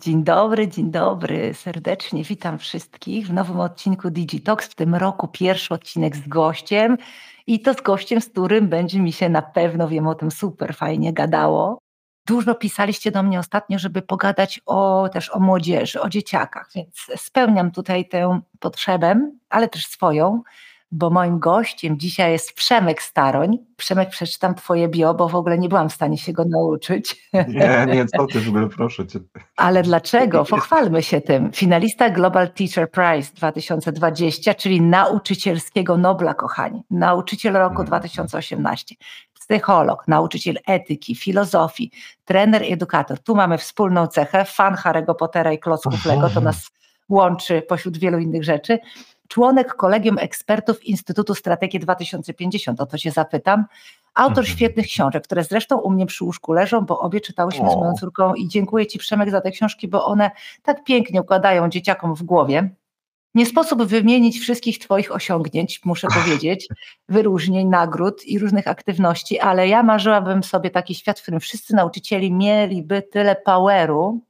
Dzień dobry, dzień dobry. Serdecznie witam wszystkich w nowym odcinku Digitox. W tym roku pierwszy odcinek z gościem i to z gościem, z którym będzie mi się na pewno, wiem o tym, super fajnie gadało. Dużo pisaliście do mnie ostatnio, żeby pogadać o, też o młodzieży, o dzieciakach, więc spełniam tutaj tę potrzebę, ale też swoją bo moim gościem dzisiaj jest Przemek Staroń. Przemek, przeczytam twoje bio, bo w ogóle nie byłam w stanie się go nauczyć. Nie, nie, co ty ogóle, proszę cię. Ale dlaczego? Pochwalmy się tym. Finalista Global Teacher Prize 2020, czyli nauczycielskiego Nobla, kochani. Nauczyciel roku 2018. Mhm. Psycholog, nauczyciel etyki, filozofii, trener, edukator. Tu mamy wspólną cechę, fan Harry'ego Pottera i klocków Lego, to nas łączy pośród wielu innych rzeczy członek Kolegium Ekspertów Instytutu Strategii 2050, o to się zapytam. Autor mhm. świetnych książek, które zresztą u mnie przy łóżku leżą, bo obie czytałyśmy o. z moją córką i dziękuję Ci Przemek za te książki, bo one tak pięknie układają dzieciakom w głowie. Nie sposób wymienić wszystkich Twoich osiągnięć, muszę powiedzieć, wyróżnień, nagród i różnych aktywności, ale ja marzyłabym sobie taki świat, w którym wszyscy nauczycieli mieliby tyle poweru,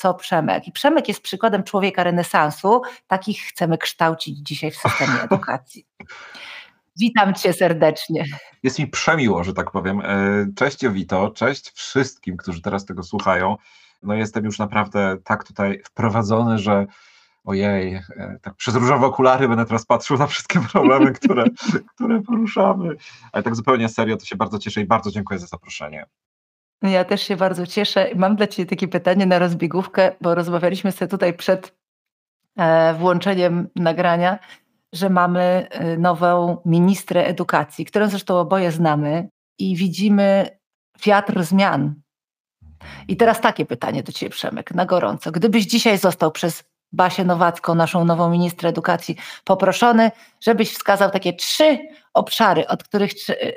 co Przemek. I Przemek jest przykładem człowieka renesansu. Takich chcemy kształcić dzisiaj w systemie edukacji. Witam cię serdecznie. Jest mi przemiło, że tak powiem. E, cześć Jowito, cześć wszystkim, którzy teraz tego słuchają. No jestem już naprawdę tak tutaj wprowadzony, że ojej, e, tak przez różowe okulary będę teraz patrzył na wszystkie problemy, które, które poruszamy. Ale tak zupełnie serio, to się bardzo cieszę i bardzo dziękuję za zaproszenie. Ja też się bardzo cieszę. Mam dla Ciebie takie pytanie na rozbiegówkę, bo rozmawialiśmy sobie tutaj przed e, włączeniem nagrania, że mamy e, nową ministrę edukacji, którą zresztą oboje znamy i widzimy wiatr zmian. I teraz takie pytanie do Ciebie, Przemek, na gorąco. Gdybyś dzisiaj został przez Basię Nowacką, naszą nową ministrę edukacji, poproszony, żebyś wskazał takie trzy obszary, od których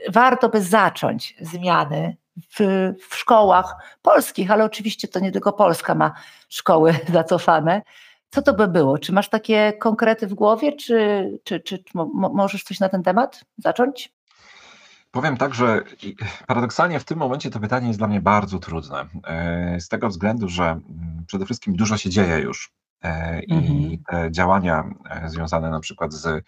warto by zacząć zmiany w, w szkołach polskich, ale oczywiście to nie tylko Polska ma szkoły zacofane. Co to by było? Czy masz takie konkrety w głowie, czy, czy, czy możesz coś na ten temat zacząć? Powiem tak, że paradoksalnie w tym momencie to pytanie jest dla mnie bardzo trudne. E, z tego względu, że mm, przede wszystkim dużo się dzieje już e, i mhm. te działania e, związane na przykład z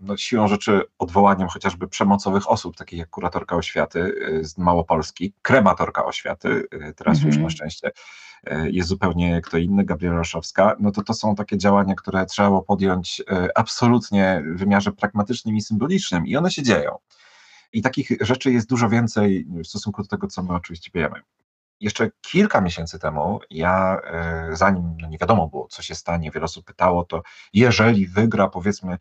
no, siłą rzeczy odwołaniem chociażby przemocowych osób, takich jak kuratorka oświaty y, z Małopolski, krematorka oświaty, y, teraz już mhm. na szczęście y, jest zupełnie kto inny, Gabriela Roszowska, no to to są takie działania, które trzeba było podjąć absolutnie w wymiarze pragmatycznym i symbolicznym i one się dzieją. I takich rzeczy jest dużo więcej w stosunku do tego, co my oczywiście wiemy. Jeszcze kilka miesięcy temu, ja, zanim no nie wiadomo było, co się stanie, wiele osób pytało, to jeżeli wygra, powiedzmy,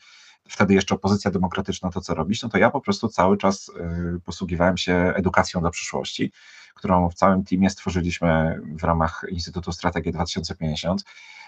wtedy jeszcze opozycja demokratyczna to co robić, no to ja po prostu cały czas y, posługiwałem się edukacją do przyszłości, którą w całym teamie stworzyliśmy w ramach Instytutu Strategii 2050.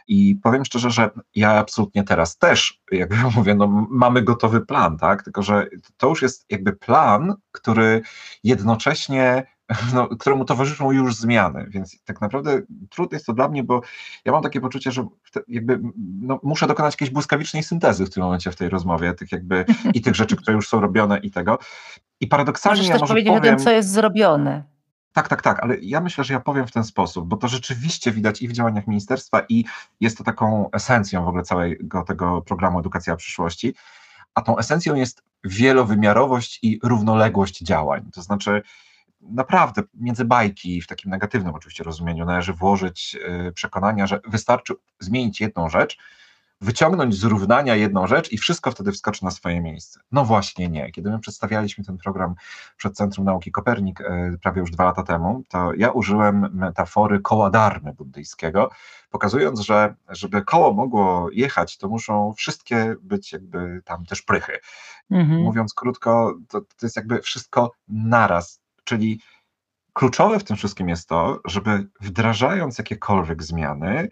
I powiem szczerze, że ja absolutnie teraz też, jak mówię, no, mamy gotowy plan, tak? Tylko, że to już jest jakby plan, który jednocześnie no, któremu towarzyszą już zmiany, więc tak naprawdę trudne jest to dla mnie, bo ja mam takie poczucie, że jakby no, muszę dokonać jakiejś błyskawicznej syntezy w tym momencie w tej rozmowie, tych jakby i tych rzeczy, które już są robione i tego. I paradoksalnie Możesz ja też może powiedzieć powiem, o tym, co jest zrobione. Tak, tak, tak, ale ja myślę, że ja powiem w ten sposób, bo to rzeczywiście widać i w działaniach ministerstwa, i jest to taką esencją w ogóle całego tego programu Edukacja przyszłości, a tą esencją jest wielowymiarowość i równoległość działań. To znaczy, naprawdę między bajki, w takim negatywnym oczywiście rozumieniu, należy włożyć y, przekonania, że wystarczy zmienić jedną rzecz, wyciągnąć z równania jedną rzecz i wszystko wtedy wskoczy na swoje miejsce. No właśnie nie. Kiedy my przedstawialiśmy ten program przed Centrum Nauki Kopernik y, prawie już dwa lata temu, to ja użyłem metafory koła darmy buddyjskiego, pokazując, że żeby koło mogło jechać, to muszą wszystkie być jakby tam też prychy. Mhm. Mówiąc krótko, to, to jest jakby wszystko naraz Czyli kluczowe w tym wszystkim jest to, żeby wdrażając jakiekolwiek zmiany,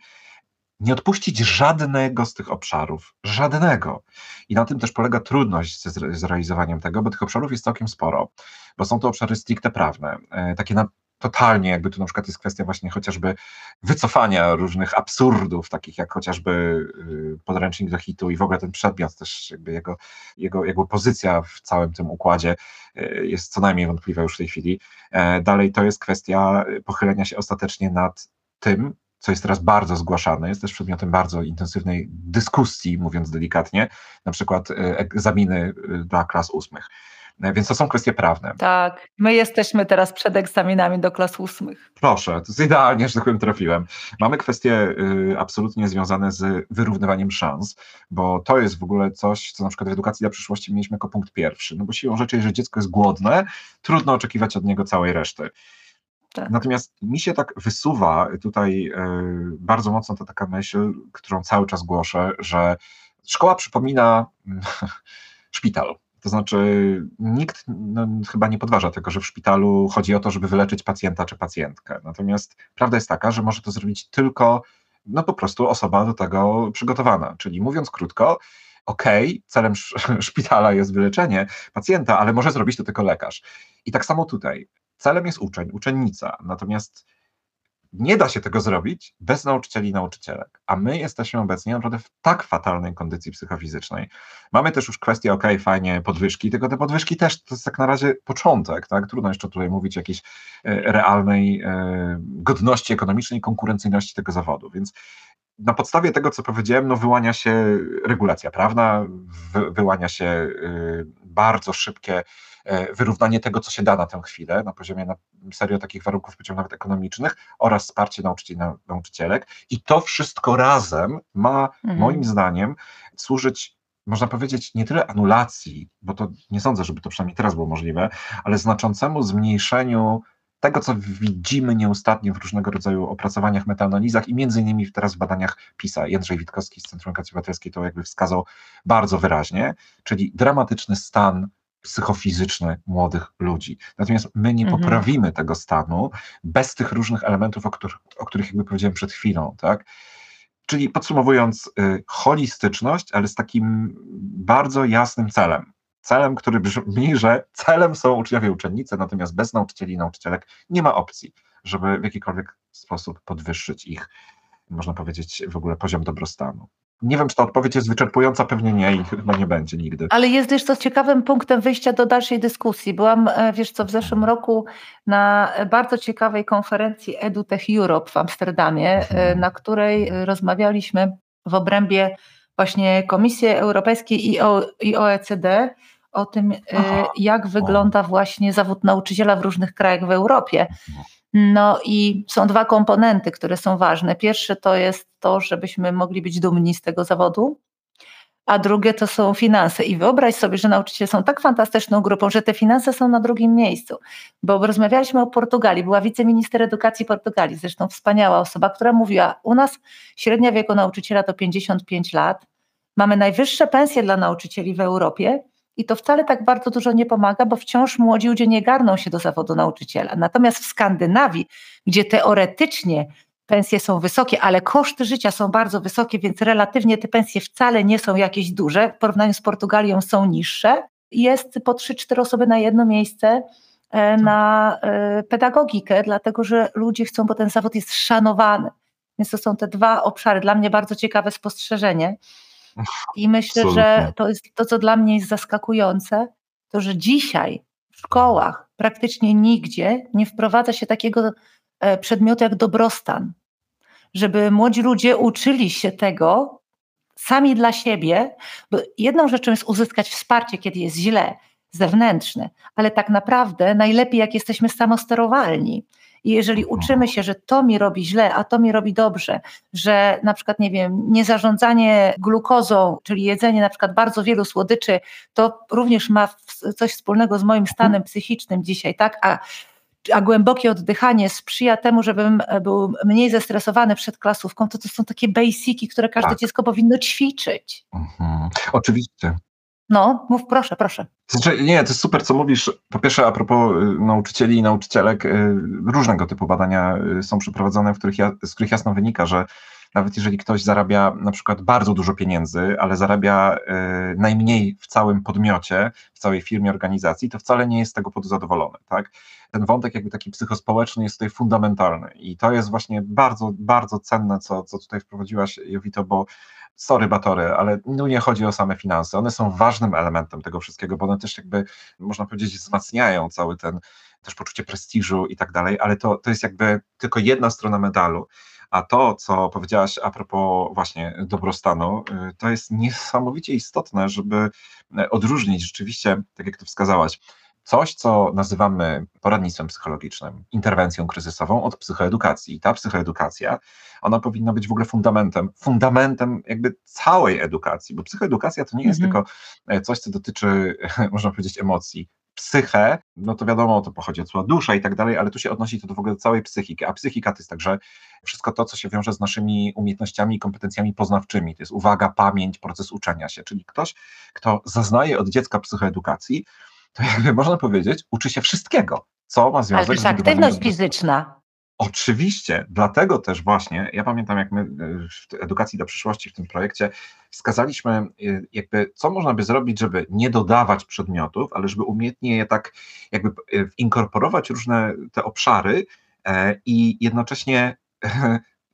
nie odpuścić żadnego z tych obszarów, żadnego. I na tym też polega trudność z zrealizowaniem tego, bo tych obszarów jest całkiem sporo, bo są to obszary stricte prawne, e, takie na totalnie, jakby tu na przykład jest kwestia właśnie chociażby wycofania różnych absurdów, takich jak chociażby y, podręcznik do hitu i w ogóle ten przedmiot też jakby jego, jego, jego pozycja w całym tym układzie y, jest co najmniej wątpliwa już w tej chwili. E, dalej to jest kwestia pochylenia się ostatecznie nad tym, co jest teraz bardzo zgłaszane, jest też przedmiotem bardzo intensywnej dyskusji, mówiąc delikatnie, na przykład egzaminy dla klas ósmych. Więc to są kwestie prawne. Tak, my jesteśmy teraz przed egzaminami do klas ósmych. Proszę, to jest idealnie, że tak powiem, trafiłem. Mamy kwestie y, absolutnie związane z wyrównywaniem szans, bo to jest w ogóle coś, co na przykład w edukacji dla przyszłości mieliśmy jako punkt pierwszy. No bo siłą rzeczy, jeżeli dziecko jest głodne, trudno oczekiwać od niego całej reszty. Tak. Natomiast mi się tak wysuwa tutaj y, bardzo mocno ta taka myśl, którą cały czas głoszę, że szkoła przypomina szpital to znaczy, nikt no, chyba nie podważa tego, że w szpitalu chodzi o to, żeby wyleczyć pacjenta czy pacjentkę. Natomiast prawda jest taka, że może to zrobić tylko no, po prostu osoba do tego przygotowana. Czyli mówiąc krótko, okay, celem szpitala jest wyleczenie pacjenta, ale może zrobić to tylko lekarz. I tak samo tutaj. Celem jest uczeń, uczennica. Natomiast nie da się tego zrobić bez nauczycieli i nauczycielek, a my jesteśmy obecnie naprawdę w tak fatalnej kondycji psychofizycznej. Mamy też już kwestię, ok, fajnie, podwyżki, tylko te podwyżki też to jest tak na razie początek, tak? Trudno jeszcze tutaj mówić o jakiejś e, realnej e, godności ekonomicznej, konkurencyjności tego zawodu, więc na podstawie tego, co powiedziałem, no wyłania się regulacja prawna, wyłania się y, bardzo szybkie wyrównanie tego, co się da na tę chwilę, na poziomie na serio takich warunków, powiedziałbym nawet ekonomicznych, oraz wsparcie nauczycieli, nauczycielek. I to wszystko razem ma, mhm. moim zdaniem, służyć można powiedzieć, nie tyle anulacji, bo to nie sądzę, żeby to przynajmniej teraz było możliwe, ale znaczącemu zmniejszeniu tego, co widzimy nieustannie w różnego rodzaju opracowaniach, metaanalizach i między innymi teraz w badaniach PISA. Jędrzej Witkowski z Centrum Edukacji Obywatelskiej to jakby wskazał bardzo wyraźnie, czyli dramatyczny stan psychofizyczny młodych ludzi. Natomiast my nie mhm. poprawimy tego stanu bez tych różnych elementów, o których, o których jakby powiedziałem przed chwilą, tak? Czyli podsumowując, y, holistyczność, ale z takim bardzo jasnym celem. Celem, który brzmi, że celem są uczniowie i uczennice, natomiast bez nauczycieli i nauczycielek nie ma opcji, żeby w jakikolwiek sposób podwyższyć ich, można powiedzieć, w ogóle poziom dobrostanu. Nie wiem, czy ta odpowiedź jest wyczerpująca, pewnie nie i chyba nie będzie nigdy. Ale jest też to ciekawym punktem wyjścia do dalszej dyskusji. Byłam, e, wiesz co, w zeszłym roku na bardzo ciekawej konferencji EduTech Europe w Amsterdamie, e, mhm. na której rozmawialiśmy w obrębie właśnie Komisji Europejskiej i OECD o tym, e, Aha. jak wygląda właśnie zawód nauczyciela w różnych krajach w Europie. No i są dwa komponenty, które są ważne. Pierwszy to jest to, żebyśmy mogli być dumni z tego zawodu, a drugie to są finanse. I wyobraź sobie, że nauczyciele są tak fantastyczną grupą, że te finanse są na drugim miejscu. Bo rozmawialiśmy o Portugalii, była wiceminister edukacji Portugalii, zresztą wspaniała osoba, która mówiła, u nas średnia wieku nauczyciela to 55 lat, mamy najwyższe pensje dla nauczycieli w Europie, i to wcale tak bardzo dużo nie pomaga, bo wciąż młodzi ludzie nie garną się do zawodu nauczyciela. Natomiast w Skandynawii, gdzie teoretycznie pensje są wysokie, ale koszty życia są bardzo wysokie, więc relatywnie te pensje wcale nie są jakieś duże. W porównaniu z Portugalią są niższe. Jest po 3-4 osoby na jedno miejsce e, na e, pedagogikę, dlatego że ludzie chcą, bo ten zawód jest szanowany. Więc to są te dwa obszary. Dla mnie bardzo ciekawe spostrzeżenie. I myślę, Absolutnie. że to jest to, co dla mnie jest zaskakujące, to że dzisiaj w szkołach praktycznie nigdzie nie wprowadza się takiego e, przedmiotu jak dobrostan. Żeby młodzi ludzie uczyli się tego sami dla siebie, bo jedną rzeczą jest uzyskać wsparcie, kiedy jest źle, zewnętrzne, ale tak naprawdę najlepiej, jak jesteśmy samosterowalni. I jeżeli uczymy się, że to mi robi źle, a to mi robi dobrze, że na przykład, nie wiem, niezarządzanie glukozą, czyli jedzenie na przykład bardzo wielu słodyczy, to również ma coś wspólnego z moim stanem psychicznym dzisiaj, tak? A a głębokie oddychanie sprzyja temu, żebym był mniej zestresowany przed klasówką, to to są takie basiki, które każde tak. dziecko powinno ćwiczyć. Mhm. Oczywiście. No, mów proszę, proszę. Znaczy, nie, to jest super, co mówisz. Po pierwsze, a propos y, nauczycieli i nauczycielek, y, różnego typu badania y, są przeprowadzone, w których, z których jasno wynika, że nawet jeżeli ktoś zarabia na przykład bardzo dużo pieniędzy, ale zarabia najmniej w całym podmiocie, w całej firmie, organizacji, to wcale nie jest z tego powodu zadowolony, tak? Ten wątek jakby taki psychospołeczny jest tutaj fundamentalny i to jest właśnie bardzo, bardzo cenne, co, co tutaj wprowadziłaś, Jowito, bo sorry batory, ale no nie chodzi o same finanse. One są ważnym elementem tego wszystkiego, bo one też jakby, można powiedzieć, wzmacniają cały ten też poczucie prestiżu i tak dalej, ale to, to jest jakby tylko jedna strona medalu. A to, co powiedziałaś a propos właśnie dobrostanu, y, to jest niesamowicie istotne, żeby odróżnić rzeczywiście, tak jak ty wskazałaś, coś, co nazywamy poradnictwem psychologicznym, interwencją kryzysową od psychoedukacji. I ta psychoedukacja, ona powinna być w ogóle fundamentem, fundamentem jakby całej edukacji, bo psychoedukacja to nie jest mhm. tylko e, coś, co dotyczy, można powiedzieć, emocji, psychę, no to wiadomo, to pochodzi od słowa dusza i tak dalej, ale tu się odnosi to do w ogóle całej psychiki, a psychika to jest także wszystko to, co się wiąże z naszymi umiejętnościami i kompetencjami poznawczymi, to jest uwaga, pamięć, proces uczenia się, czyli ktoś, kto zaznaje od dziecka psychoedukacji, to jakby można powiedzieć, uczy się wszystkiego, co ma związek Ale z aktywność fizyczna. Oczywiście, dlatego też właśnie, ja pamiętam jak my e, w edukacji do przyszłości w tym projekcie wskazaliśmy e, jakby co można by zrobić, żeby nie dodawać przedmiotów, ale żeby umiejętnie je tak jakby e, inkorporować różne te obszary i jednocześnie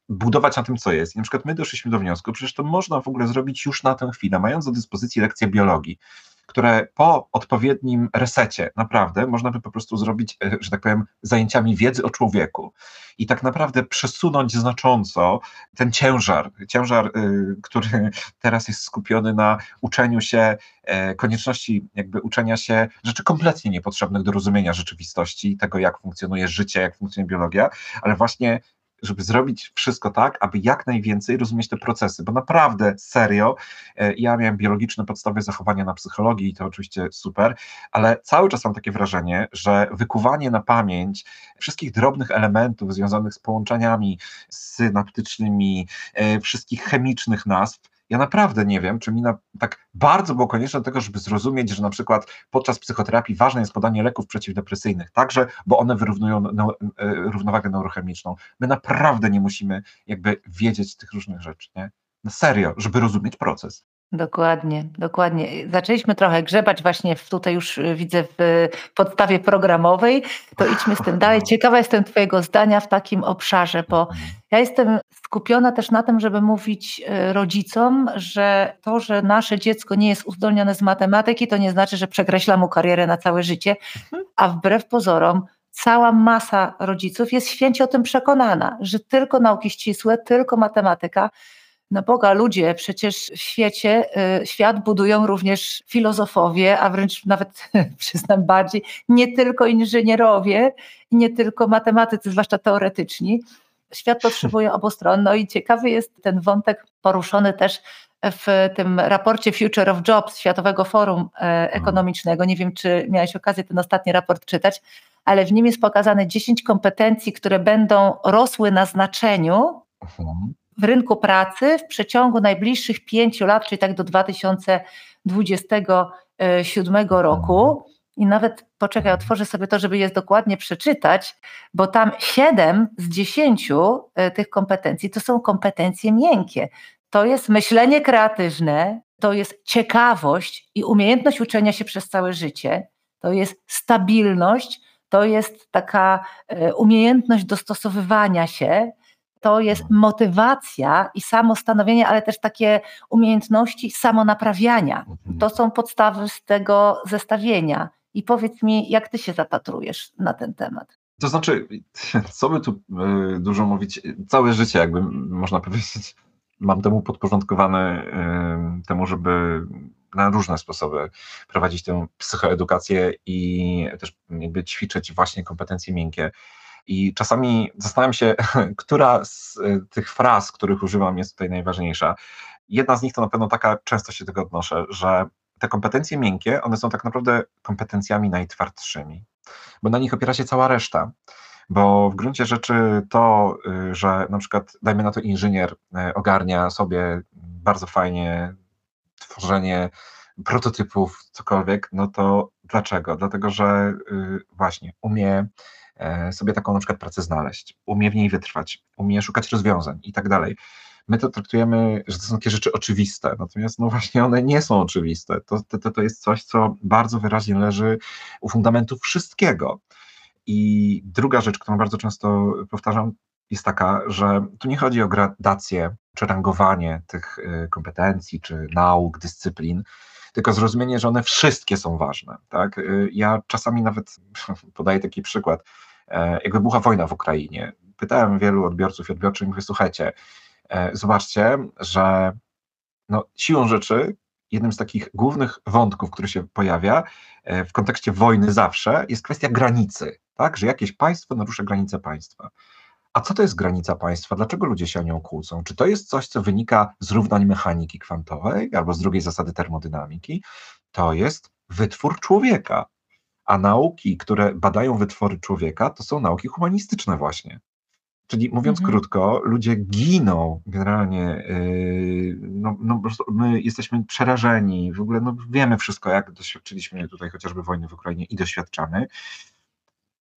budować na tym, co jest. I na przykład my doszliśmy do wniosku, przecież to można w ogóle zrobić już na tę chwilę, mając do dyspozycji lekcję biologii które po odpowiednim resecie naprawdę można by po prostu zrobić, e, że tak powiem, zajęciami wiedzy o człowieku i tak naprawdę przesunąć znacząco ten ciężar, ciężar, y, który teraz jest skupiony na uczeniu się, e, konieczności jakby uczenia się rzeczy kompletnie niepotrzebnych do rozumienia rzeczywistości, tego jak funkcjonuje życie, jak funkcjonuje biologia, ale właśnie żeby zrobić wszystko tak, aby jak najwięcej rozumieć te procesy, bo naprawdę serio, e, ja miałem biologiczne podstawy zachowania na psychologii i to oczywiście super, ale cały czas mam takie wrażenie, że wykuwanie na pamięć wszystkich drobnych elementów związanych z połączeniami synaptycznymi, e, wszystkich chemicznych nazw, ja naprawdę nie wiem, czy mi na, tak bardzo było konieczne do tego, żeby zrozumieć, że na przykład podczas psychoterapii ważne jest podanie leków przeciwdepresyjnych, także, bo one wyrównują no, równowagę neurochemiczną. My naprawdę nie musimy jakby wiedzieć tych różnych rzeczy, nie? Na serio, żeby rozumieć proces. Dokładnie, dokładnie. Zaczęliśmy trochę grzebać właśnie w, tutaj już y, widzę w podstawie programowej, to idźmy z tym dalej. Ciekawa jestem Twojego zdania w takim obszarze, bo ja jestem skupiona też na tym, żeby mówić y, rodzicom, że to, że nasze dziecko nie jest uzdolnione z matematyki, to nie znaczy, że przekreśla mu karierę na całe życie, a wbrew pozorom cała masa rodziców jest święcie o tym przekonana, że tylko nauki ścisłe, tylko matematyka na Boga ludzie, przecież w świecie, y, świat budują również filozofowie, a wręcz nawet przyznam bardziej, nie tylko inżynierowie, nie tylko matematycy, zwłaszcza teoretyczni. Świat potrzebuje obostron. No i ciekawy jest ten wątek poruszony też w tym raporcie Future of Jobs Światowego Forum e, mhm. Ekonomicznego. Nie wiem, czy miałeś okazję ten ostatni raport czytać, ale w nim jest pokazane 10 kompetencji, które będą rosły na znaczeniu mhm w rynku pracy w przeciągu najbliższych pięciu lat, czyli tak do 2027 roku. I nawet poczekaj, otworzę sobie to, żeby je dokładnie przeczytać, bo tam siedem z dziesięciu e, tych kompetencji to są kompetencje miękkie. To jest myślenie kreatywne, to jest ciekawość i umiejętność uczenia się przez całe życie, to jest stabilność, to jest taka e, umiejętność dostosowywania się, to jest motywacja i samostanowienie, ale też takie umiejętności samonaprawiania. Mhm. To są podstawy z tego zestawienia. I powiedz mi, jak ty się zapatrujesz na ten temat? To znaczy, co by tu e, dużo mówić, całe życie, jakby można powiedzieć, mam temu podporządkowane e, temu, żeby na różne sposoby prowadzić tę psychoedukację i też jakby ćwiczyć właśnie kompetencje miękkie. I czasami zastanawiam się, która z e, tych fraz, których używam, jest tutaj najważniejsza. Jedna z nich to na pewno taka, często się tego odnoszę, że te kompetencje miękkie, one są tak naprawdę kompetencjami najtwardszymi, bo na nich opiera się cała reszta. Bo w gruncie rzeczy to, y, że na przykład, dajmy na to, inżynier e, ogarnia sobie bardzo fajnie tworzenie prototypów, cokolwiek, no to dlaczego? Dlatego, że y, właśnie umie sobie taką na przykład pracę znaleźć, umie w niej wytrwać, umie szukać rozwiązań i tak dalej. My to traktujemy, że to są takie rzeczy oczywiste, natomiast no właśnie one nie są oczywiste. To, to, to jest coś, co bardzo wyraźnie leży u fundamentów wszystkiego. I druga rzecz, którą bardzo często powtarzam, jest taka, że tu nie chodzi o gradację czy rangowanie tych y, kompetencji, czy nauk, dyscyplin, tylko zrozumienie, że one wszystkie są ważne. Tak? Y, ja czasami nawet podaję taki przykład, e, jak wybucha wojna w Ukrainie, pytałem wielu odbiorców i odbiorczyń, mówię, słuchajcie, e, zobaczcie, że no, siłą rzeczy jednym z takich głównych wątków, który się pojawia e, w kontekście wojny zawsze, jest kwestia granicy, tak? że jakieś państwo narusza granicę państwa. A co to jest granica państwa? Dlaczego ludzie się o nią kłócą? Czy to jest coś, co wynika z równań mechaniki kwantowej albo z drugiej zasady termodynamiki? To jest wytwór człowieka. A nauki, które badają wytwory człowieka, to są nauki humanistyczne właśnie. Czyli mówiąc mhm. krótko, ludzie giną generalnie. Yy, no, no, my jesteśmy przerażeni, w ogóle no, wiemy wszystko, jak doświadczyliśmy tutaj chociażby wojny w Ukrainie i doświadczamy.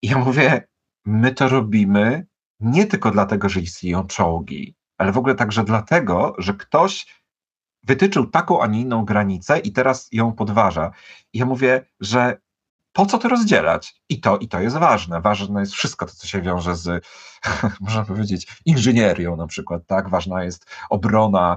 I ja mówię, my to robimy nie tylko dlatego, że istnieją czołgi, ale w ogóle także dlatego, że ktoś wytyczył taką, a nie inną granicę i teraz ją podważa. I ja mówię, że po co to rozdzielać? I to, I to jest ważne. Ważne jest wszystko to, co się wiąże z, można powiedzieć, inżynierią na przykład, tak? Ważna jest obrona,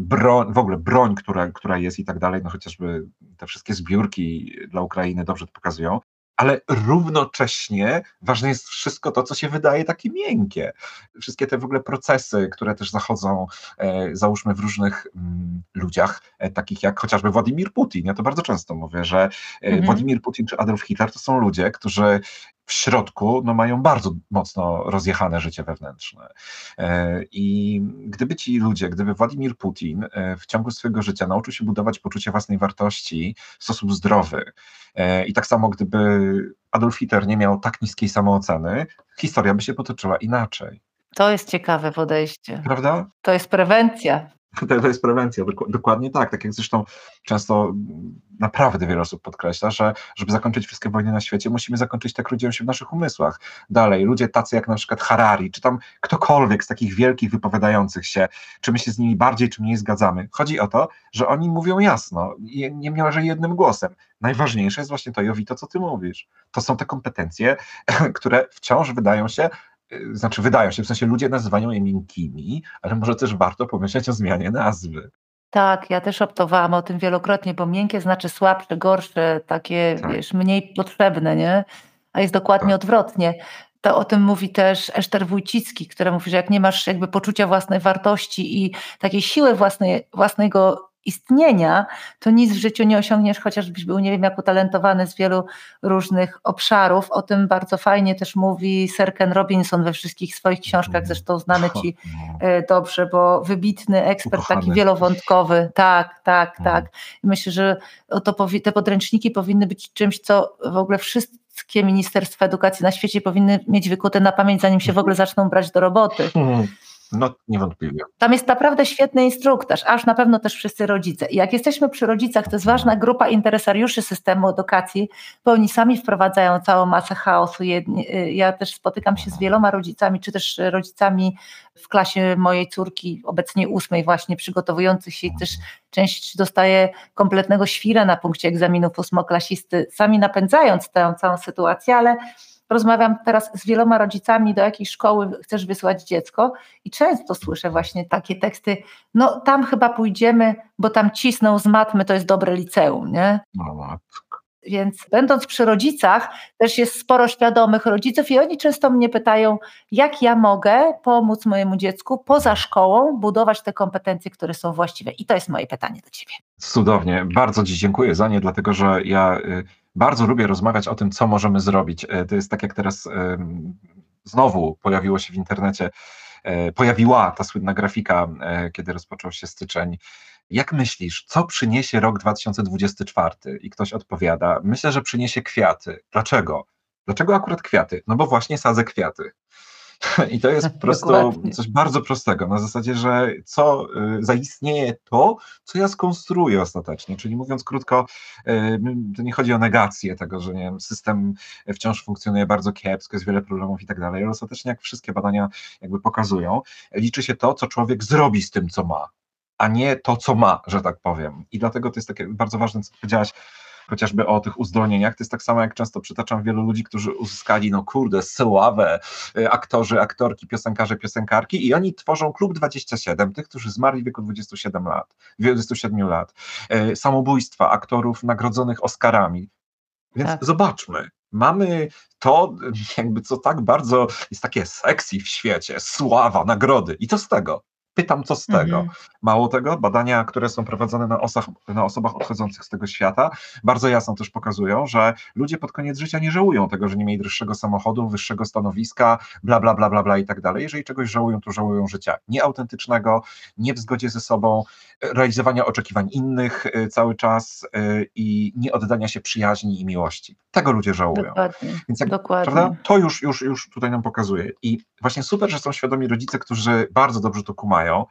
broń, w ogóle broń, która, która jest i tak dalej, no chociażby te wszystkie zbiórki dla Ukrainy dobrze to pokazują ale równocześnie ważne jest wszystko to, co się wydaje takie miękkie. Wszystkie te w ogóle procesy, które też zachodzą, e, załóżmy, w różnych mm, ludziach, e, takich jak chociażby Władimir Putin. Ja to bardzo często mówię, że e, mhm. Władimir Putin czy Adolf Hitler to są ludzie, którzy w środku no, mają bardzo mocno rozjechane życie wewnętrzne. E, I gdyby ci ludzie, gdyby Władimir Putin e, w ciągu swojego życia nauczył się budować poczucie własnej wartości w sposób zdrowy, e, i tak samo gdyby Adolf Hitler nie miał tak niskiej samooceny, historia by się potoczyła inaczej. To jest ciekawe podejście. Prawda? To jest prewencja. To, jest prewencja, dokładnie tak. Tak jak zresztą często naprawdę wiele osób podkreśla, że żeby zakończyć wszystkie wojny na świecie, musimy zakończyć które dzieją się w naszych umysłach. Dalej, ludzie tacy jak na przykład Harari, czy tam ktokolwiek z takich wielkich wypowiadających się, czy my się z nimi bardziej czy mniej zgadzamy. Chodzi o to, że oni mówią jasno, nie niemalże jednym głosem. Najważniejsze jest właśnie to, Jowi, to co ty mówisz. To są te kompetencje, które wciąż wydają się znaczy wydają się, w sensie ludzie nazywają je miękkimi, ale może też warto pomyśleć o zmianie nazwy. Tak, ja też optowałam o tym wielokrotnie, bo miękkie znaczy słabsze, gorsze, takie tak. wiesz, mniej potrzebne, nie? A jest dokładnie tak. odwrotnie. To o tym mówi też Eszter Wójcicki, która mówi, że jak nie masz jakby poczucia własnej wartości i takiej siły własnej, własnego istnienia, to nic w życiu nie osiągniesz, chociażbyś był nie wiem jak utalentowany z wielu różnych obszarów. O tym bardzo fajnie też mówi Sir Ken Robinson we wszystkich swoich książkach, zresztą znany ci e, dobrze, bo wybitny ekspert, taki wielowątkowy. Tak, tak, mhm. tak. Myślę, że to, te podręczniki powinny być czymś, co w ogóle wszystkie ministerstwa edukacji na świecie powinny mieć wykute na pamięć, zanim się w ogóle zaczną brać do roboty. No, niewątpliwie. Tam jest naprawdę świetny instruktaż, aż na pewno też wszyscy rodzice. I jak jesteśmy przy rodzicach, to jest ważna grupa interesariuszy systemu edukacji, bo oni sami wprowadzają całą masę chaosu. Y, ja też spotykam się z wieloma rodzicami, czy też rodzicami w klasie mojej córki, obecnie ósmej właśnie, przygotowujących się też część dostaje kompletnego świra na punkcie egzaminów ósmoklasisty, sami napędzając tę całą sytuację, ale rozmawiam teraz z wieloma rodzicami, do jakiej szkoły chcesz wysłać dziecko i często słyszę właśnie takie teksty, no tam chyba pójdziemy, bo tam cisną z matmy, to jest dobre liceum, nie? No matko. Więc będąc przy rodzicach, też jest sporo świadomych rodziców i oni często mnie pytają, jak ja mogę pomóc mojemu dziecku poza szkołą budować te kompetencje, które są właściwe. I to jest moje pytanie do Ciebie. Cudownie. Bardzo Ci dziękuję za nie, dlatego że ja y, bardzo lubię rozmawiać o tym, co możemy zrobić. E, to jest tak jak teraz znowu pojawiło się w internecie, e, pojawiła ta słynna grafika, e, kiedy rozpoczął się styczeń. Jak myślisz, co przyniesie rok 2024? I ktoś odpowiada, myślę, że przyniesie kwiaty. Dlaczego? Dlaczego akurat kwiaty? No bo właśnie sadzę kwiaty. I to jest po prostu coś bardzo prostego, na zasadzie, że co y, zaistnieje to, co ja skonstruuję ostatecznie. Czyli mówiąc krótko, y, to nie chodzi o negację tego, że nie wiem, system wciąż funkcjonuje bardzo kiepsko, jest wiele problemów i tak dalej, ale ostatecznie, jak wszystkie badania jakby pokazują, liczy się to, co człowiek zrobi z tym, co ma, a nie to, co ma, że tak powiem. I dlatego to jest takie bardzo ważne, co powiedziałaś, chociażby o tych uzdolnieniach, to jest tak samo jak często przytaczam wielu ludzi, którzy uzyskali, no kurde, sławę, y, aktorzy, aktorki, piosenkarze, piosenkarki i oni tworzą klub 27, tych, którzy zmarli w wieku 27 lat, 27 lat, y, samobójstwa aktorów nagrodzonych Oscarami. Więc tak. zobaczmy, mamy to, jakby co tak bardzo jest takie sexy w świecie, sława, nagrody. I co z tego? Pytam, co z tego. Mhm. Mało tego, badania, które są prowadzone na, osach, na osobach odchodzących z tego świata, bardzo jasno też pokazują, że ludzie pod koniec życia nie żałują tego, że nie mieli droższego samochodu, wyższego stanowiska, bla, bla, bla, bla, bla i tak dalej. Jeżeli czegoś żałują, to żałują życia nieautentycznego, nie w zgodzie ze sobą, realizowania oczekiwań innych y, cały czas y, i nie oddania się przyjaźni i miłości. Tego ludzie żałują. Dokładnie. Więc jak, Dokładnie. Prawda? To już, już, już tutaj nam pokazuje. I właśnie super, że są świadomi rodzice, którzy bardzo dobrze to kumają mają,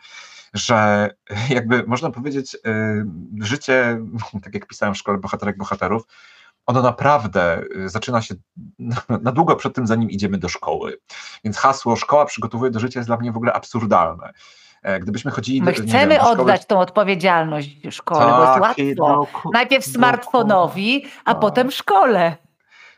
że jakby można powiedzieć, y, życie, tak jak pisałem w szkole bohaterek bohaterów, ono naprawdę y, zaczyna się na długo przed tym, zanim idziemy do szkoły. Więc hasło szkoła przygotowuje do życia jest dla mnie w ogóle absurdalne. E, gdybyśmy chodzili My chcemy wiem, szkoły... oddać tą odpowiedzialność szkole, tak, bo jest łatwo. No, Najpierw smartfonowi, a tak. potem szkole.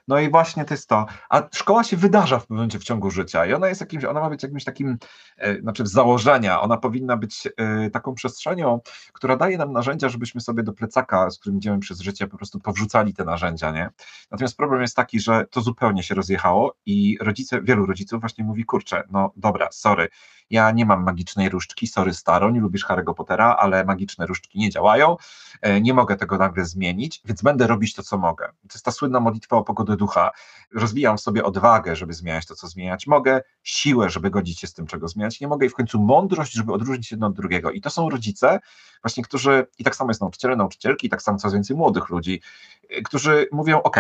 No i właśnie to jest to. A szkoła się wydarza w momencie w ciągu życia i ona jest jakimś, ona ma być jakimś takim, e, znaczy z założenia, ona powinna być e, taką przestrzenią, która daje nam narzędzia, żebyśmy sobie do plecaka, z którym idziemy przez życie, po prostu powrzucali te narzędzia, nie? Natomiast problem jest taki, że to zupełnie się rozjechało i rodzice, wielu rodziców właśnie mówi, kurczę, no dobra, sorry, ja nie mam magicznej różdżki, sorry staro, nie lubisz Harry'ego Pottera, ale magiczne różdżki nie działają, e, nie mogę tego nagle zmienić, więc będę robić to, co mogę. To jest ta słynna modlitwa o pogodę ducha. Rozwijam sobie odwagę, żeby zmieniać to, co zmieniać mogę, siłę, żeby godzić się z tym, czego zmieniać nie mogę i w końcu mądrość, żeby odróżnić jedno od drugiego. I to są rodzice, właśnie, którzy, i tak samo jest nauczyciele, nauczycielki, i tak samo coraz więcej młodych ludzi, e, którzy mówią, ok,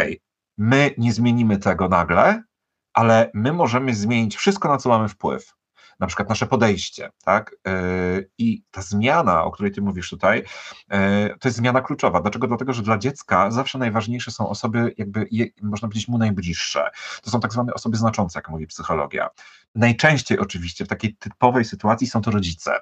my nie zmienimy tego nagle, ale my możemy zmienić wszystko, na co mamy wpływ na przykład nasze podejście, tak? E, I ta zmiana, o której ty mówisz tutaj, e, to jest zmiana kluczowa. Dlaczego? Dlatego, że dla dziecka zawsze najważniejsze są osoby, jakby, można powiedzieć, mu najbliższe. To są tak zwane osoby znaczące, jak mówi psychologia. Najczęściej oczywiście w takiej typowej sytuacji są to rodzice.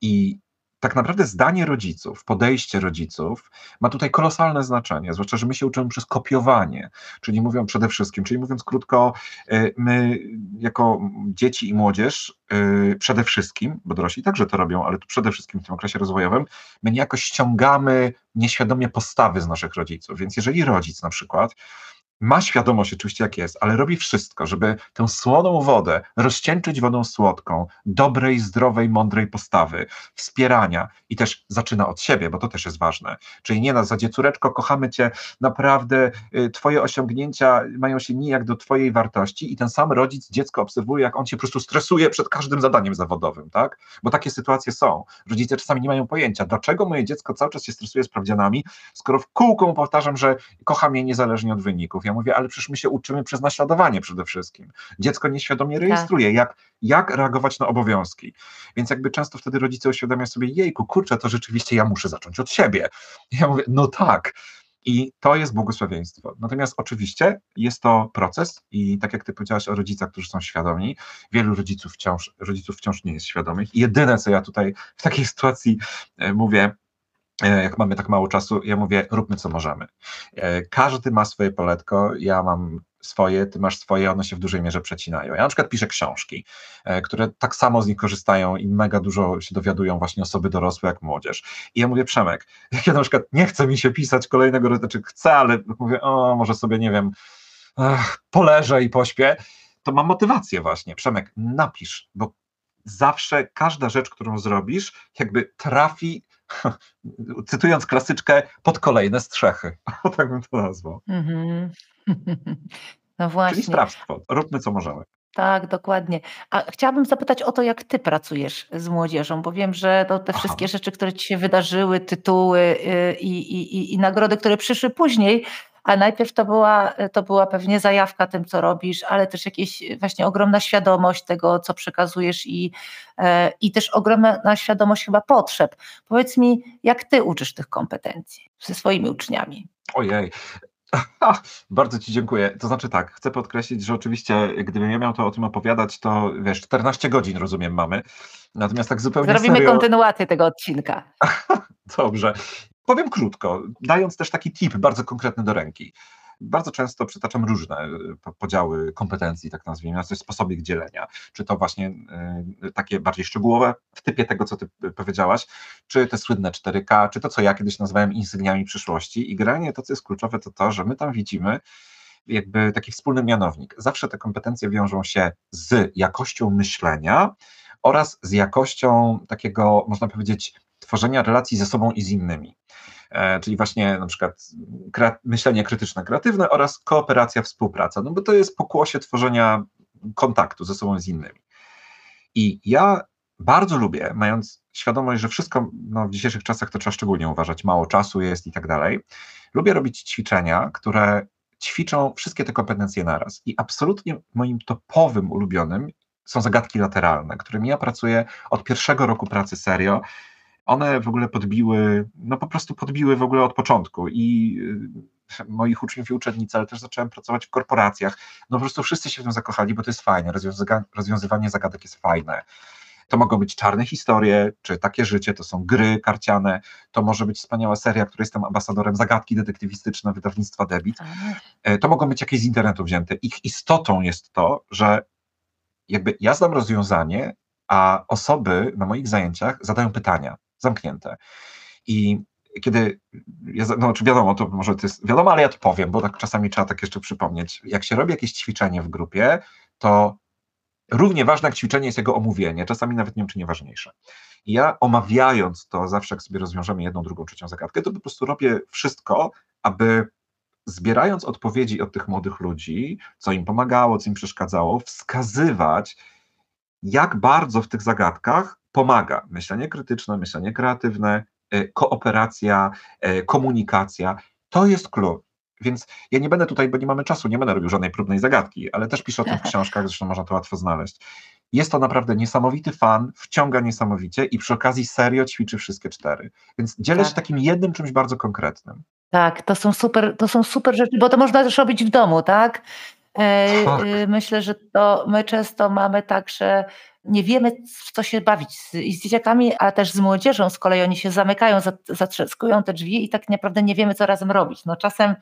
I tak naprawdę zdanie rodziców, podejście rodziców ma tutaj kolosalne znaczenie, zwłaszcza, że my się uczymy przez kopiowanie, czyli mówią przede wszystkim, czyli mówiąc krótko, y, my jako dzieci i młodzież y, przede wszystkim, bo dorośli także to robią, ale przede wszystkim w tym okresie rozwojowym, my niejako ściągamy nieświadomie postawy z naszych rodziców, więc jeżeli rodzic na przykład ma świadomość oczywiście jak jest, ale robi wszystko, żeby tę słoną wodę rozcieńczyć wodą słodką, dobrej, zdrowej, mądrej postawy, wspierania i też zaczyna od siebie, bo to też jest ważne. Czyli nie na zasadzie córeczko, kochamy cię, naprawdę y, twoje osiągnięcia mają się nijak do twojej wartości i ten sam rodzic dziecko obserwuje, jak on się po prostu stresuje przed każdym zadaniem zawodowym, tak? Bo takie sytuacje są. Rodzice czasami nie mają pojęcia, dlaczego moje dziecko cały czas się stresuje sprawdzianami, skoro w kółko powtarzam, że kocha mnie niezależnie od wyników ja mówię, ale przecież my się uczymy przez naśladowanie przede wszystkim. Dziecko nieświadomie tak. rejestruje, tak. jak, jak reagować na obowiązki. Więc jakby często wtedy rodzice uświadamiają sobie, jejku, kurczę, to rzeczywiście ja muszę zacząć od siebie. Ja mówię, no tak. I to jest błogosławieństwo. Natomiast oczywiście jest to proces i tak jak ty powiedziałaś o rodzicach, którzy są świadomi, wielu rodziców wciąż, rodziców wciąż nie jest świadomych. I jedyne, co ja tutaj w takiej sytuacji e, mówię, jak mamy tak mało czasu, ja mówię, róbmy co możemy. E, każdy ma swoje poletko, ja mam swoje, ty masz swoje, one się w dużej mierze przecinają. Ja na przykład piszę książki, e, które tak samo z nich korzystają i mega dużo się dowiadują właśnie osoby dorosłe jak młodzież. I ja mówię, Przemek, jak ja na przykład nie chcę mi się pisać kolejnego, znaczy chcę, ale mówię, o, może sobie, nie wiem, ach, poleżę i pośpię, to mam motywację właśnie. Przemek, napisz, bo zawsze każda rzecz, którą zrobisz, jakby trafi cytując klasyczkę, pod kolejne strzechy. O tak bym to nazwał. Mm-hmm. No właśnie. Czyli sprawstwo. Róbmy co możemy. Tak, dokładnie. A chciałabym zapytać o to, jak ty pracujesz z młodzieżą, bo wiem, że to te Aha. wszystkie rzeczy, które ci się wydarzyły, tytuły y, i, i, i, i nagrody, które przyszły później, a najpierw to była, to była pewnie zajawka tym, co robisz, ale też jakieś właśnie ogromna świadomość tego, co przekazujesz i, e, i też ogromna świadomość chyba potrzeb. Powiedz mi, jak ty uczysz tych kompetencji ze swoimi uczniami? Ojej, bardzo Ci dziękuję. To znaczy tak, chcę podkreślić, że oczywiście gdybym ja miał to o tym opowiadać, to wiesz, 14 godzin rozumiem mamy. Natomiast tak zupełnie Zrobimy serio... kontynuację tego odcinka. Dobrze. Powiem krótko, dając też taki tip bardzo konkretny do ręki. Bardzo często przytaczam różne e, podziały kompetencji, tak nazwijmy, jest sposoby ich dzielenia. Czy to właśnie e, takie bardziej szczegółowe w typie tego, co ty powiedziałaś, czy te słynne 4K, czy to, co ja kiedyś nazwałem insygniami przyszłości. I granie to, co jest kluczowe, to to, że my tam widzimy jakby taki wspólny mianownik. Zawsze te kompetencje wiążą się z jakością myślenia oraz z jakością takiego, można powiedzieć, tworzenia relacji ze sobą i z innymi. E, czyli właśnie na przykład myślenie krytyczne, kreatywne oraz kooperacja, współpraca, no bo to jest pokłosie tworzenia kontaktu ze sobą i z innymi. I ja bardzo lubię, mając świadomość, że wszystko no, w dzisiejszych czasach to trzeba szczególnie uważać, mało czasu jest i tak dalej, lubię robić ćwiczenia, które ćwiczą wszystkie te kompetencje naraz. I absolutnie moim topowym, ulubionym są zagadki lateralne, którymi ja pracuję od pierwszego roku pracy serio. One w ogóle podbiły, no po prostu podbiły w ogóle od początku i y, moich uczniów i uczennic, ale też zacząłem pracować w korporacjach. No po prostu wszyscy się w tym zakochali, bo to jest fajne, rozwiązywanie zagadek jest fajne. To mogą być czarne historie, czy takie życie, to są gry karciane, to może być wspaniała seria, której jestem ambasadorem, zagadki detektywistyczne wydawnictwa Debit. E, to mogą być jakieś z internetu wzięte. Ich istotą jest to, że jakby ja znam rozwiązanie, a osoby na moich zajęciach zadają pytania zamknięte. I kiedy, no czy wiadomo, to może to jest wiadomo, ale ja to powiem, bo tak czasami trzeba tak jeszcze przypomnieć. Jak się robi jakieś ćwiczenie w grupie, to równie ważne jak ćwiczenie jest jego omówienie, czasami nawet nie wiem, czy nie ważniejsze. I ja omawiając to, zawsze jak sobie rozwiążemy jedną, drugą, trzecią zagadkę, to po prostu robię wszystko, aby zbierając odpowiedzi od tych młodych ludzi, co im pomagało, co im przeszkadzało, wskazywać, jak bardzo w tych zagadkach pomaga myślenie krytyczne, myślenie kreatywne, e, kooperacja, e, komunikacja. To jest klucz. Więc ja nie będę tutaj, bo nie mamy czasu, nie będę robił żadnej próbnej zagadki, ale też piszę o tym w książkach, zresztą można to łatwo znaleźć. Jest to naprawdę niesamowity fan, wciąga niesamowicie i przy okazji serio ćwiczy wszystkie cztery. Więc dzielę tak. się takim jednym czymś bardzo konkretnym. Tak, to są super, to są super rzeczy, bo to można też robić w domu, tak? E, tak. Myślę, że to my często mamy tak, że nie wiemy, w co się bawić z, z dzieciakami, a też z młodzieżą. Z kolei oni się zamykają, zatrzaskują te drzwi i tak naprawdę nie wiemy, co razem robić. No czasem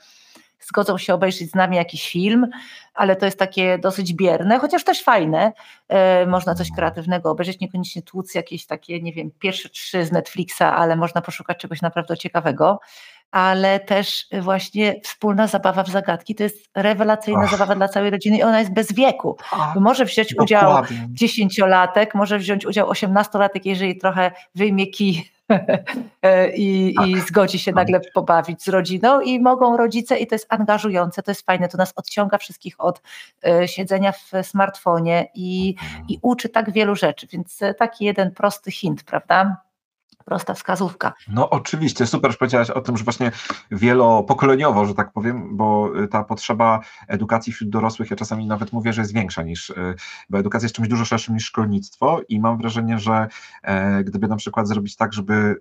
zgodzą się obejrzeć z nami jakiś film, ale to jest takie dosyć bierne, chociaż też fajne. E, można coś kreatywnego obejrzeć, niekoniecznie tłuc jakieś takie, nie wiem, pierwsze trzy z Netflixa, ale można poszukać czegoś naprawdę ciekawego ale też właśnie wspólna zabawa w zagadki to jest rewelacyjna Ach. zabawa dla całej rodziny i ona jest bez wieku. Ach, może wziąć udział dziesięciolatek, może wziąć udział osiemnastolatek, jeżeli trochę wyjmie kij i, tak. i zgodzi się nagle pobawić z rodziną i mogą rodzice i to jest angażujące, to jest fajne, to nas odciąga wszystkich od y, siedzenia w smartfonie i, i mhm. uczy tak wielu rzeczy, więc taki jeden prosty hint, prawda? Prosta wskazówka. No oczywiście, super, że powiedziałaś o tym, że właśnie wielopokoleniowo, że tak powiem, bo y, ta potrzeba edukacji wśród dorosłych, ja czasami nawet mówię, że jest większa niż, y, bo edukacja jest czymś dużo szerszym niż szkolnictwo i mam wrażenie, że e, gdyby na przykład zrobić tak, żeby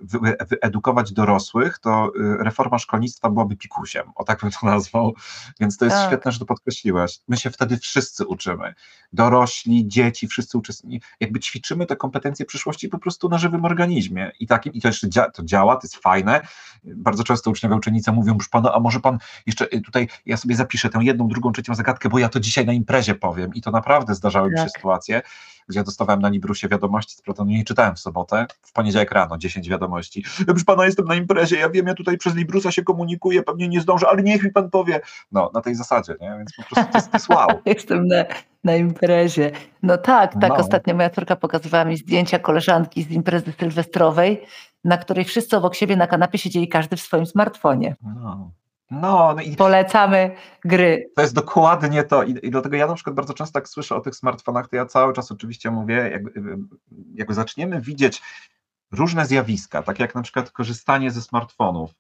wyedukować dorosłych, to y, reforma szkolnictwa byłaby pikusiem, o tak bym to nazwał, więc to jest tak. świetne, że to podkreśliłaś. My się wtedy wszyscy uczymy, dorośli, dzieci, wszyscy uczestnicy, jakby ćwiczymy te kompetencje przyszłości po prostu na żywym organizmie i tak takim i to jeszcze dzia to działa, to jest fajne. Bardzo często uczniowie, uczennice mówią, że pan, a może pan jeszcze y, tutaj, ja sobie zapiszę tę jedną, drugą, trzecią zagadkę, bo ja to dzisiaj na imprezie powiem i to naprawdę zdarzały mi się tak. sytuacje, gdzie ja dostawałem na Librusie wiadomości z Protonu, nie czytałem w sobotę, w poniedziałek rano 10 wiadomości. Proszę pana, jestem na imprezie, ja wiem, ja tutaj przez Librusa się komunikuję, pewnie nie zdążę, ale niech mi pan powie. No, na tej zasadzie, nie? Więc po prostu to jest, to jest wow. jestem na, na imprezie. No tak, tak. No. Ostatnio moja córka pokazywała mi zdjęcia koleżanki z imprezy sylwestrowej, na której wszyscy obok siebie na kanapie siedzieli każdy w swoim smartfonie. No. No, no i Polecamy gry. To jest dokładnie to I, i dlatego ja na przykład bardzo często jak słyszę o tych smartfonach, to ja cały czas oczywiście mówię, jakby, jakby zaczniemy widzieć różne zjawiska, tak jak na przykład korzystanie ze smartfonów,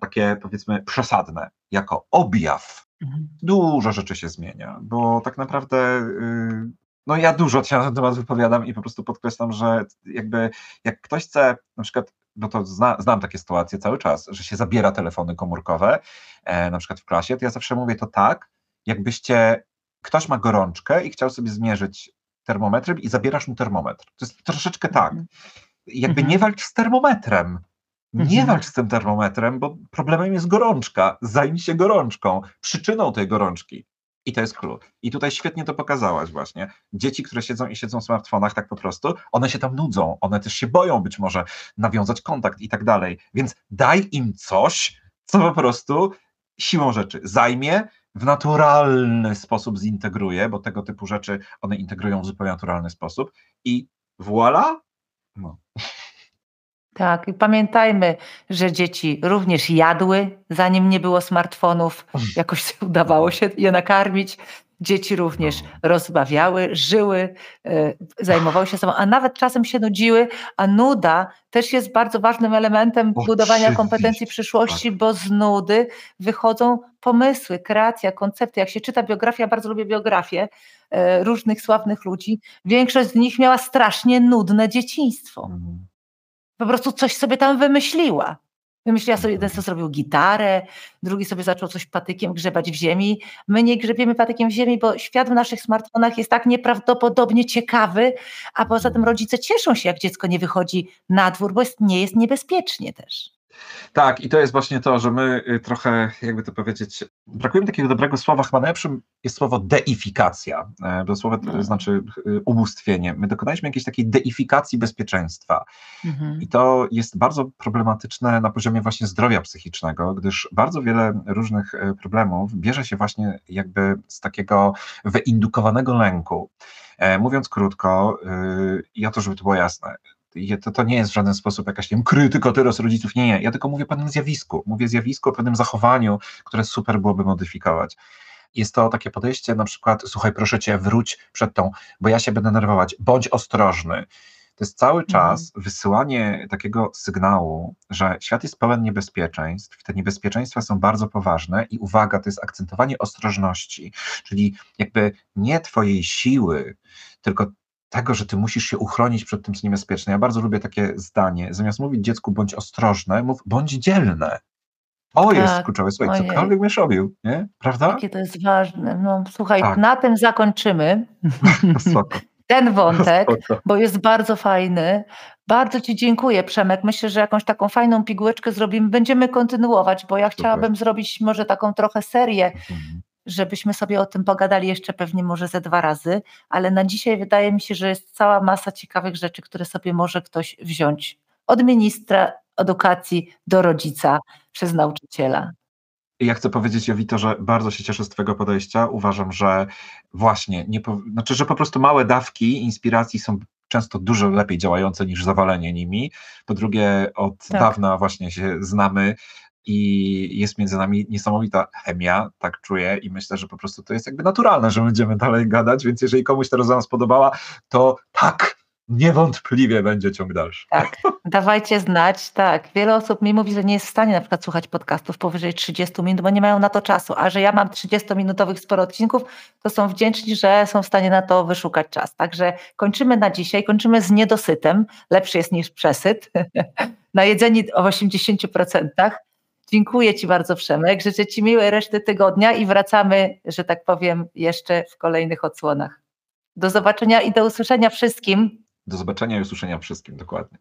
takie powiedzmy przesadne, jako objaw, mhm. dużo rzeczy się zmienia, bo tak naprawdę yy, no ja dużo się na ten temat wypowiadam i po prostu podkreślam, że jakby jak ktoś chce na przykład no to zna, znam takie sytuacje cały czas, że się zabiera telefony komórkowe, e, na przykład w klasie, to ja zawsze mówię to tak, jakbyście, ktoś ma gorączkę i chciał sobie zmierzyć termometrem i zabierasz mu termometr. To jest troszeczkę tak. Mhm. Jakby nie mhm. walcz z termometrem. Nie mhm. walcz z tym termometrem, bo problemem jest gorączka. Zajmij się gorączką, przyczyną tej gorączki. I to jest klucz. I tutaj świetnie to pokazałaś właśnie. Dzieci, które siedzą i siedzą w smartfonach tak po prostu, one się tam nudzą, one też się boją być może nawiązać kontakt i tak dalej. Więc daj im coś, co po prostu siłą rzeczy zajmie, w naturalny sposób zintegruje, bo tego typu rzeczy one integrują w zupełnie naturalny sposób i voilà, no. Tak, i pamiętajmy, że dzieci również jadły, zanim nie było smartfonów, jakoś udawało się je nakarmić. Dzieci również rozbawiały, żyły, e, zajmowały się sobą, a nawet czasem się nudziły, a nuda też jest bardzo ważnym elementem budowania kompetencji przyszłości, tak. bo z nudy wychodzą pomysły, kreacja, koncepty. Jak się czyta biografię, ja bardzo lubię biografię e, różnych sławnych ludzi, większość z nich miała strasznie nudne dzieciństwo. Mhm. Po prostu coś sobie tam wymyśliła. Wymyśliła sobie, jeden sobie zrobił gitarę, drugi sobie zaczął coś patykiem grzebać w ziemi. My nie grzebiemy patykiem w ziemi, bo świat w naszych smartfonach jest tak nieprawdopodobnie ciekawy, a poza tym rodzice cieszą się, jak dziecko nie wychodzi na dwór, bo jest, nie jest niebezpiecznie też. Tak, i to jest właśnie to, że my y, trochę, jakby to powiedzieć, brakuje mi takiego dobrego słowa, chyba najlepszym jest słowo deifikacja, e, bo słowo to mhm. znaczy y, ubóstwienie. My dokonaliśmy jakiejś takiej deifikacji bezpieczeństwa mhm. i to jest bardzo problematyczne na poziomie właśnie zdrowia psychicznego, gdyż bardzo wiele różnych e, problemów bierze się właśnie jakby z takiego wyindukowanego lęku. E, mówiąc krótko, y, ja to, żeby to było jasne, to, to nie jest w żaden sposób jakaś nie wiem, krytyka teraz rodziców, nie, nie, ja tylko mówię o pewnym zjawisku, mówię zjawisku, o pewnym zachowaniu, które super byłoby modyfikować. Jest to takie podejście na przykład, słuchaj, proszę cię, wróć przed tą, bo ja się będę nerwować, bądź ostrożny. To jest cały mhm. czas mhm. wysyłanie takiego sygnału, że świat jest pełen niebezpieczeństw, te niebezpieczeństwa są bardzo poważne i uwaga, to jest akcentowanie ostrożności, czyli jakby nie twojej siły, tylko tego, że ty musisz się uchronić przed tym, co niebezpieczne. Ja bardzo lubię takie zdanie. Zamiast mówić dziecku bądź ostrożne, mów bądź dzielne. O, tak, jest kluczowe. Słuchaj, ojej. cokolwiek będziesz robił, nie? Prawda? Jakie to jest ważne. No, słuchaj, tak. na tym zakończymy. Ten wątek, Spoko. bo jest bardzo fajny. Bardzo Ci dziękuję, Przemek. Myślę, że jakąś taką fajną pigułeczkę zrobimy. Będziemy kontynuować, bo ja chciałabym zrobić może taką trochę serię mhm żebyśmy sobie o tym pogadali jeszcze pewnie może ze dwa razy, ale na dzisiaj wydaje mi się, że jest cała masa ciekawych rzeczy, które sobie może ktoś wziąć od ministra edukacji do rodzica przez nauczyciela. Ja chcę powiedzieć, Jowito, że bardzo się cieszę z Twojego podejścia. Uważam, że właśnie, nie po, znaczy, że po prostu małe dawki inspiracji są często dużo lepiej działające niż zawalenie nimi. Po drugie, od tak. dawna właśnie się znamy, i jest między nami niesamowita chemia, tak czuję i myślę, że po prostu to jest jakby naturalne, że będziemy dalej gadać, więc jeżeli komuś ta rozmowa spodobała, to tak, niewątpliwie będzie ciąg dalszy. Tak, dawajcie znać, tak. Wiele osób mi mówi, że nie jest w stanie na przykład słuchać podcastów powyżej 30 minut, bo nie mają na to czasu, a że ja mam 30-minutowych sporo odcinków, to są wdzięczni, że są w stanie na to wyszukać czas. Także kończymy na dzisiaj, kończymy z niedosytem, lepszy jest niż przesyt, na jedzeni o 80%. Dziękuję Ci bardzo, Przemek. Życzę Ci miłej reszty tygodnia i wracamy, że tak powiem, jeszcze w kolejnych odsłonach. Do zobaczenia i do usłyszenia wszystkim. Do zobaczenia i usłyszenia wszystkim, dokładnie.